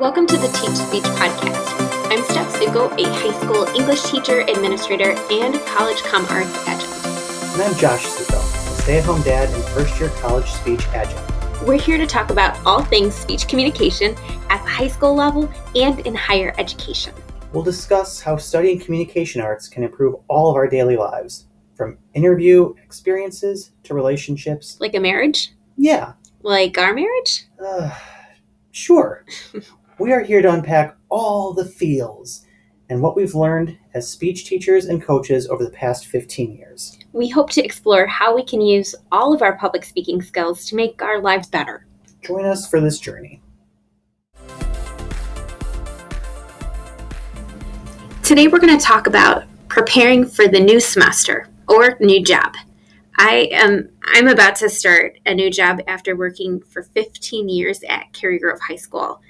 Welcome to the Teach Speech Podcast. I'm Steph Suko, a high school English teacher, administrator, and college com arts adjunct. And I'm Josh Suko, a stay at home dad and first year college speech adjunct. We're here to talk about all things speech communication at the high school level and in higher education. We'll discuss how studying communication arts can improve all of our daily lives, from interview experiences to relationships. Like a marriage? Yeah, Like our marriage? uh, sure. we are here to unpack all the feels and what we've learned as speech teachers and coaches over the past 15 years. We hope to explore how we can use all of our public speaking skills to make our lives better. Join us for this journey. Today we're going to talk about preparing for the new semester or new job. I am I'm about to start a new job after working for 15 years at Cary Grove High School.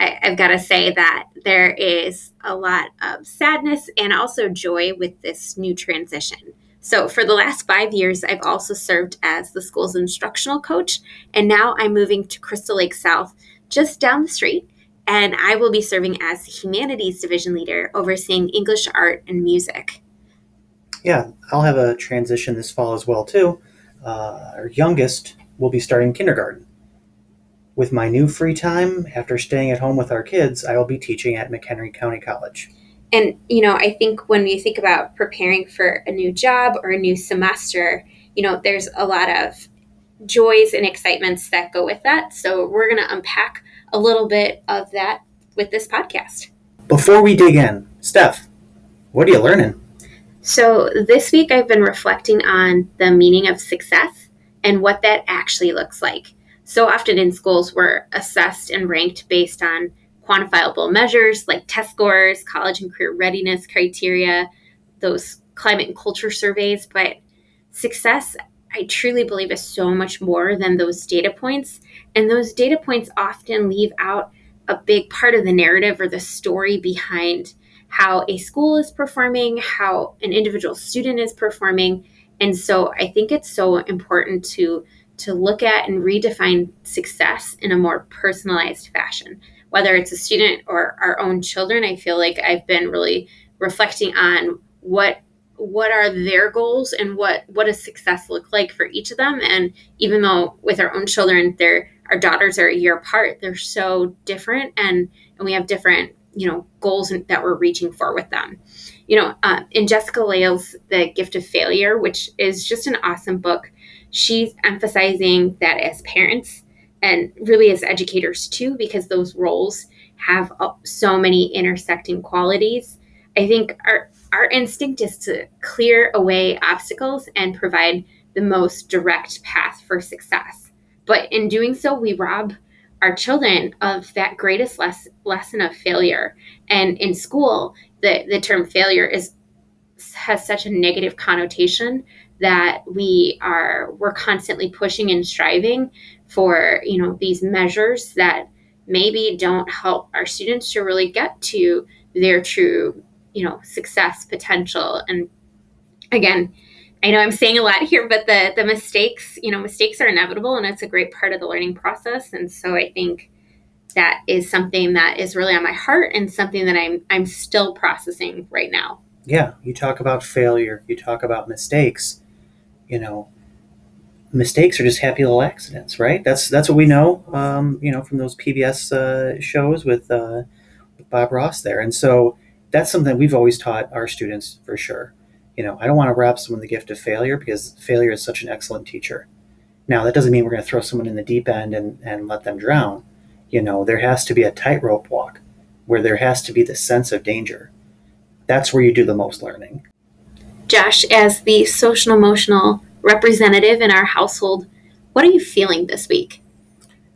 I, I've got to say that there is a lot of sadness and also joy with this new transition. So, for the last five years, I've also served as the school's instructional coach, and now I'm moving to Crystal Lake South, just down the street, and I will be serving as humanities division leader, overseeing English art and music. Yeah, I'll have a transition this fall as well too. Uh, our youngest will be starting kindergarten. With my new free time, after staying at home with our kids, I will be teaching at McHenry County College. And, you know, I think when you think about preparing for a new job or a new semester, you know, there's a lot of joys and excitements that go with that. So we're going to unpack a little bit of that with this podcast. Before we dig in, Steph, what are you learning? So this week I've been reflecting on the meaning of success and what that actually looks like. So often in schools, we're assessed and ranked based on quantifiable measures like test scores, college and career readiness criteria, those climate and culture surveys. But success, I truly believe, is so much more than those data points. And those data points often leave out a big part of the narrative or the story behind how a school is performing, how an individual student is performing. And so I think it's so important to to look at and redefine success in a more personalized fashion. Whether it's a student or our own children, I feel like I've been really reflecting on what what are their goals and what what does success look like for each of them and even though with our own children they're our daughters are a year apart they're so different and and we have different you know goals that we're reaching for with them you know uh, in jessica Lahey's the gift of failure which is just an awesome book she's emphasizing that as parents and really as educators too because those roles have uh, so many intersecting qualities i think our our instinct is to clear away obstacles and provide the most direct path for success but in doing so we rob our children of that greatest less, lesson of failure. And in school, the, the term failure is has such a negative connotation that we are we're constantly pushing and striving for you know these measures that maybe don't help our students to really get to their true you know success potential and again I know I'm saying a lot here, but the the mistakes, you know, mistakes are inevitable and it's a great part of the learning process. And so I think that is something that is really on my heart and something that I'm I'm still processing right now. Yeah, you talk about failure, you talk about mistakes. You know, mistakes are just happy little accidents, right? That's that's what we know, um, you know, from those PBS uh, shows with, uh, with Bob Ross there. And so that's something we've always taught our students for sure you know, I don't want to wrap someone the gift of failure because failure is such an excellent teacher. Now, that doesn't mean we're going to throw someone in the deep end and, and let them drown. You know, there has to be a tightrope walk where there has to be the sense of danger. That's where you do the most learning. Josh, as the social emotional representative in our household, what are you feeling this week?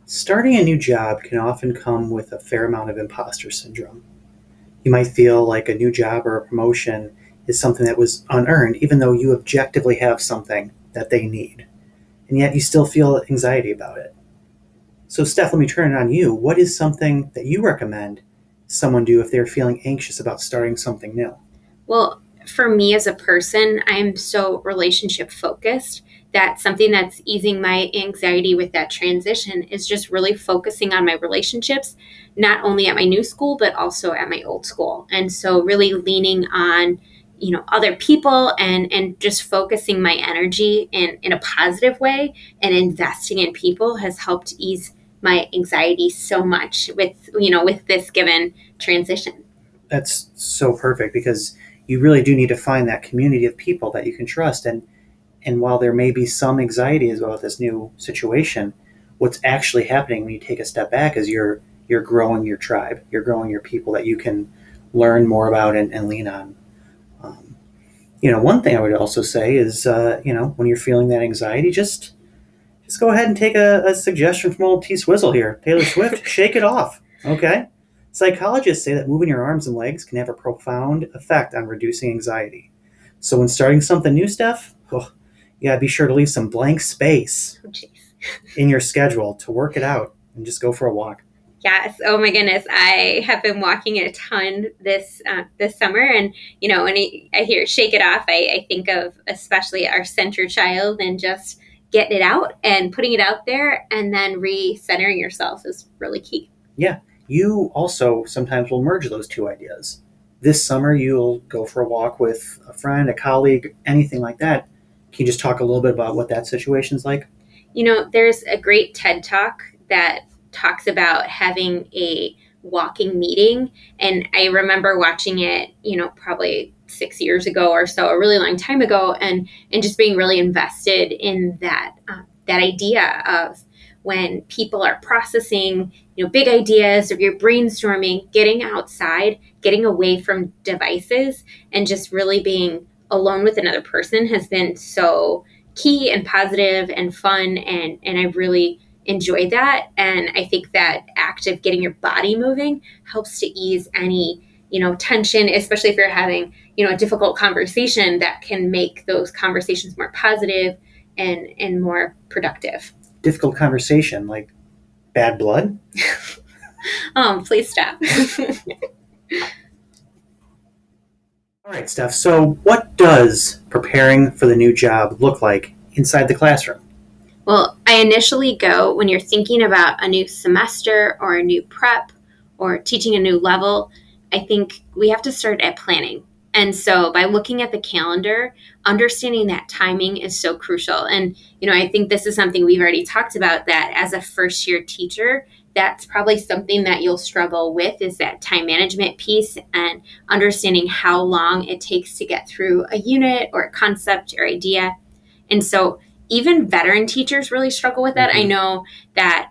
Starting a new job can often come with a fair amount of imposter syndrome. You might feel like a new job or a promotion is something that was unearned, even though you objectively have something that they need. And yet you still feel anxiety about it. So, Steph, let me turn it on you. What is something that you recommend someone do if they're feeling anxious about starting something new? Well, for me as a person, I'm so relationship focused that something that's easing my anxiety with that transition is just really focusing on my relationships, not only at my new school, but also at my old school. And so, really leaning on you know other people and and just focusing my energy in in a positive way and investing in people has helped ease my anxiety so much with you know with this given transition that's so perfect because you really do need to find that community of people that you can trust. And and while there may be some anxiety as well this new situation what's actually happening when you take a step back is you're you're growing your tribe. You're growing your people that you can learn more about and, and lean on. Um, you know one thing i would also say is uh, you know when you're feeling that anxiety just just go ahead and take a, a suggestion from old T Swizzle here. Taylor swift shake it off okay Psychologists say that moving your arms and legs can have a profound effect on reducing anxiety. So when starting something new, Steph, oh, you gotta be sure to leave some blank space oh, in your schedule to work it out and just go for a walk. Yes. Oh my goodness. I have been walking a ton this uh, this summer, and you know, when I, hear "shake it off," I, I think of especially our center child and just getting it out and putting it out there, and then recentering yourself is really key. Yeah, you also sometimes will merge those two ideas. This summer, you'll go for a walk with a friend, a colleague, anything like that. Can you just talk a little bit about what that situation's like? You know, there's a great TED talk that talks about having a walking meeting. And I remember watching it, you know, probably six years ago or so, a really long time ago, and and just being really invested in that uh, that idea of when people are processing you know big ideas or you're brainstorming getting outside getting away from devices and just really being alone with another person has been so key and positive and fun and and i really enjoy that. And i think that act of getting your body moving helps to ease any you know tension especially if you're having you know a difficult conversation that can make those conversations more positive and and more productive difficult conversation like bad blood? um, please stop. All right, Steph. So, what does preparing for the new job look like inside the classroom? Well, I initially go when you're thinking about a new semester or a new prep or teaching a new level. I think we have to start at planning. And so by looking at the calendar, understanding that timing is so crucial. And, you know, I think this is something we've already talked about that as a first year teacher, that's probably something that you'll struggle with is that time management piece and understanding how long it takes to get through a unit or a concept or idea. And so even veteran teachers really struggle with that. Mm-hmm. I know that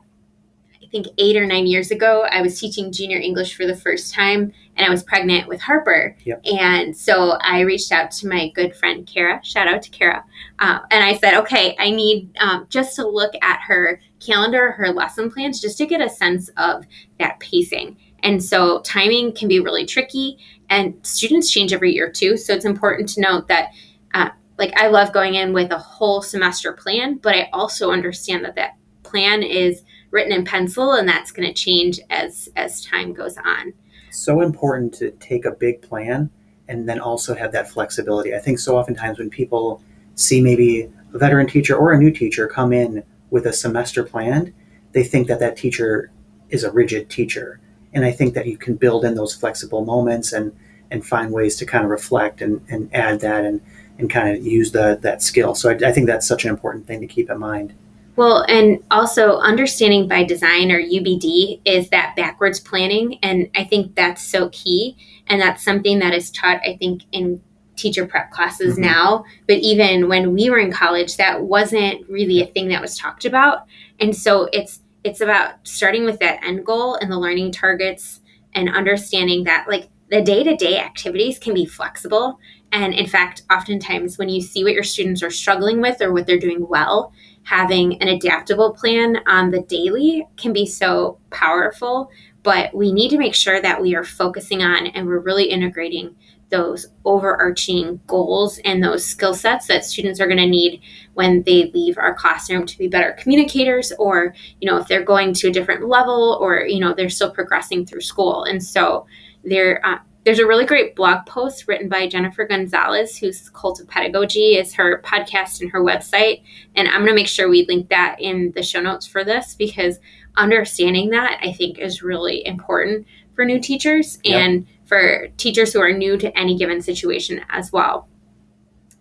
I think eight or nine years ago, I was teaching junior English for the first time and I was pregnant with Harper. Yep. And so I reached out to my good friend Kara, shout out to Kara, uh, and I said, okay, I need um, just to look at her calendar, her lesson plans, just to get a sense of that pacing. And so timing can be really tricky, and students change every year too. So it's important to note that. Uh, like I love going in with a whole semester plan, but I also understand that that plan is written in pencil and that's going to change as as time goes on so important to take a big plan and then also have that flexibility. I think so oftentimes when people see maybe a veteran teacher or a new teacher come in with a semester planned they think that that teacher is a rigid teacher. And i think that you can build in those flexible moments and and find ways to kind of reflect and, and add that and and kind of use the, that skill. So I, I think that's such an important thing to keep in mind well, and also understanding by design or UBD is that backwards planning. And I think that's so key. And that's something that is taught, I think, in teacher prep classes mm-hmm. now. But even when we were in college, that wasn't really a thing that was talked about. And so it's it's about starting with that end goal and the learning targets and understanding that like the day-to-day activities can be flexible. And in fact, oftentimes when you see what your students are struggling with or what they're doing well, having an adaptable plan on the daily can be so powerful. But we need to make sure that we are focusing on and we're really integrating those overarching goals and those skill sets that students are going to need when they leave our classroom to be better communicators or you know if they're going to a different level or you know they're still progressing through school and so there uh, there's a really great blog post written by Jennifer Gonzalez, whose Cult of Pedagogy is her podcast and her website. And I'm going to make sure we link that in the show notes for this because understanding that I think is really important for new teachers yep. and for teachers who are new to any given situation as well.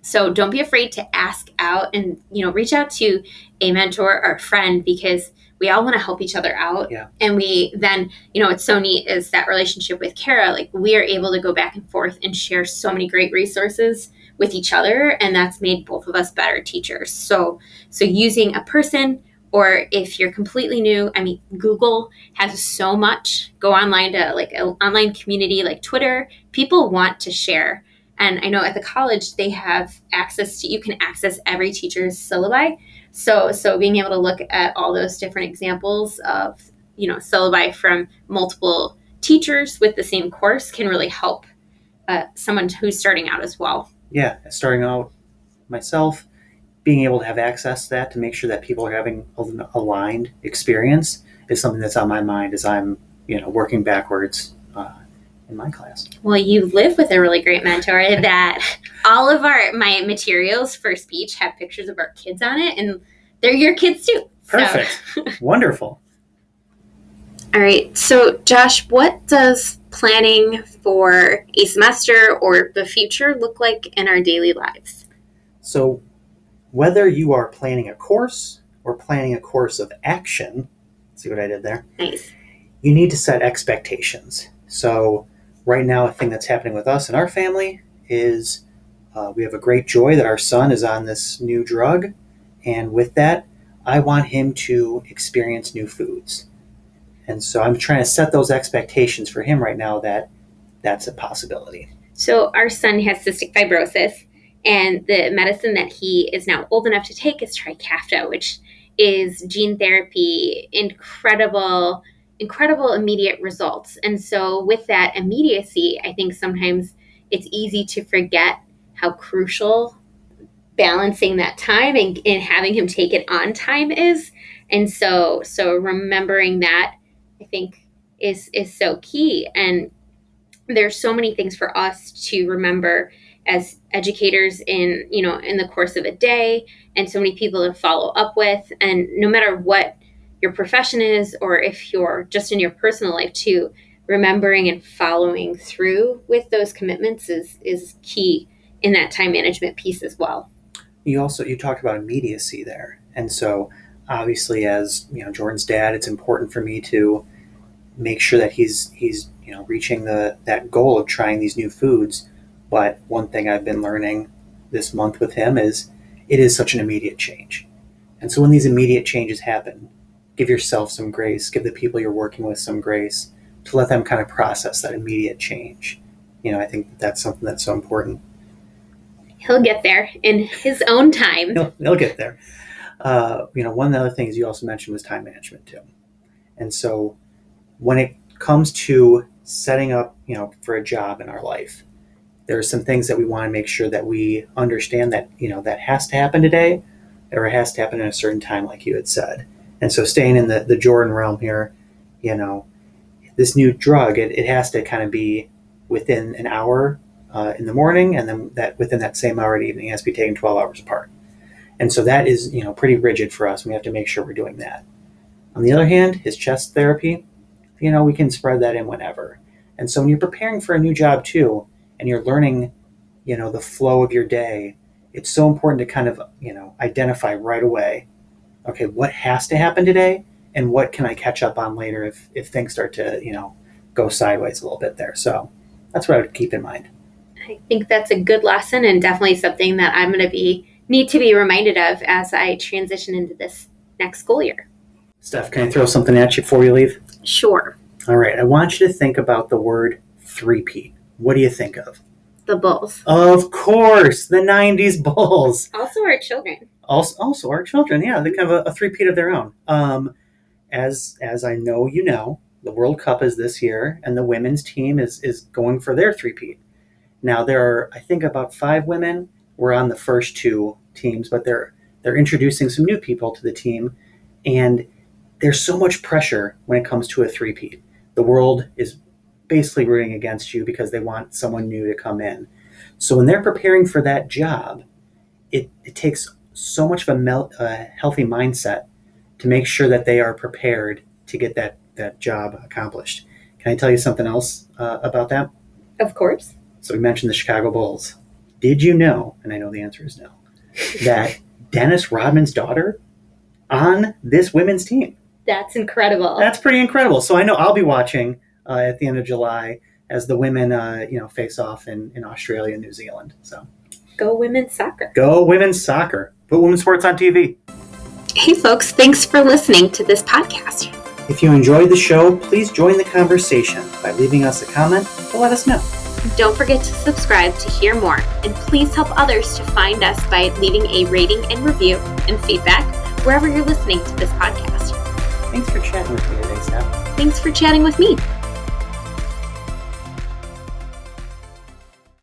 So don't be afraid to ask out and you know reach out to a mentor or a friend because we all want to help each other out. Yeah. And we then, you know, what's so neat is that relationship with Kara, like we are able to go back and forth and share so many great resources with each other and that's made both of us better teachers. So so using a person or if you're completely new, I mean Google has so much. Go online to like an online community like Twitter. People want to share. And I know at the college they have access to you can access every teacher's syllabi so so being able to look at all those different examples of you know syllabi from multiple teachers with the same course can really help uh, someone who's starting out as well. Yeah, starting out myself, being able to have access to that to make sure that people are having an aligned experience is something that's on my mind as I'm you know working backwards uh, in my class. Well, you live with a really great mentor that all of our my materials for speech have pictures of our kids on it and they're your kids too. Perfect. So. Wonderful. All right. So, Josh, what does planning for a semester or the future look like in our daily lives? So, whether you are planning a course or planning a course of action, see what I did there? Nice. You need to set expectations. So, right now, a thing that's happening with us and our family is uh, we have a great joy that our son is on this new drug. And with that, I want him to experience new foods. And so I'm trying to set those expectations for him right now that that's a possibility. So, our son has cystic fibrosis, and the medicine that he is now old enough to take is Trikafta, which is gene therapy, incredible incredible immediate results. And so, with that immediacy, I think sometimes it's easy to forget how crucial balancing that time and, and having him take it on time is. And so, so remembering that, I think, is is so key. And there's so many things for us to remember as educators in you know in the course of a day and so many people to follow up with and no matter what your profession is or if you're just in your personal life too remembering and following through with those commitments is is key in that time management piece as well. You also you talked about immediacy there. And so obviously as you know jordan's dad it's important for me to make sure that he's he's you know reaching the that goal of trying these new foods. But one thing i've been learning this month with him is it is such an immediate change. And so when these immediate changes happen give yourself some grace, give the people you're working with some grace to let them kind of process that immediate change. You know, I think that's something that's so important. He'll get there in his own time. he'll, he'll get there. Uh, you know, one of the other things you also mentioned was time management too. And so when it comes to setting up, you know, for a job in our life, there are some things that we want to make sure that we understand that, you know, that has to happen today or it has to happen in a certain time, like you had said. And so staying in the, the Jordan realm here, you know, this new drug, it, it has to kind of be within an hour uh, in the morning, and then that within that same hour at evening, it has to be taken 12 hours apart. And so that is, you know, pretty rigid for us. We have to make sure we're doing that. On the other hand, his chest therapy, you know, we can spread that in whenever. And so when you're preparing for a new job too, and you're learning, you know, the flow of your day, it's so important to kind of, you know, identify right away okay, what has to happen today and what can I catch up on later if, if things start to, you know, go sideways a little bit there. So that's what I would keep in mind. I think that's a good lesson and definitely something that I'm going to be need to be reminded of as I transition into this next school year. Steph, can I throw something at you before you leave? Sure. All right. I want you to think about the word three-peat. What do you think of? The Bulls. Of course, the 90s Bulls. Also our children also, also our children, yeah, they kind of a, a three-peat of their own. Um, as as I know you know, the World Cup is this year, and the women's team is is going for their three-peat. Now there are, I think, about five women. We're on the first two teams, but they're they're introducing some new people to the team, and there's so much pressure when it comes to a three-peat. The world is basically rooting against you because they want someone new to come in. So when they're preparing for that job, it, it takes so much of a mel- uh, healthy mindset to make sure that they are prepared to get that, that job accomplished. Can I tell you something else uh, about that? Of course. So we mentioned the Chicago Bulls. Did you know, and I know the answer is no, that Dennis Rodman's daughter on this women's team? That's incredible. That's pretty incredible. So I know I'll be watching uh, at the end of July as the women, uh, you know, face off in, in Australia and New Zealand. So go women's soccer. Go women's soccer. Put women's sports on TV. Hey, folks, thanks for listening to this podcast. If you enjoyed the show, please join the conversation by leaving us a comment to let us know. Don't forget to subscribe to hear more, and please help others to find us by leaving a rating and review and feedback wherever you're listening to this podcast. Thanks for chatting with me today, Steph. Thanks for chatting with me.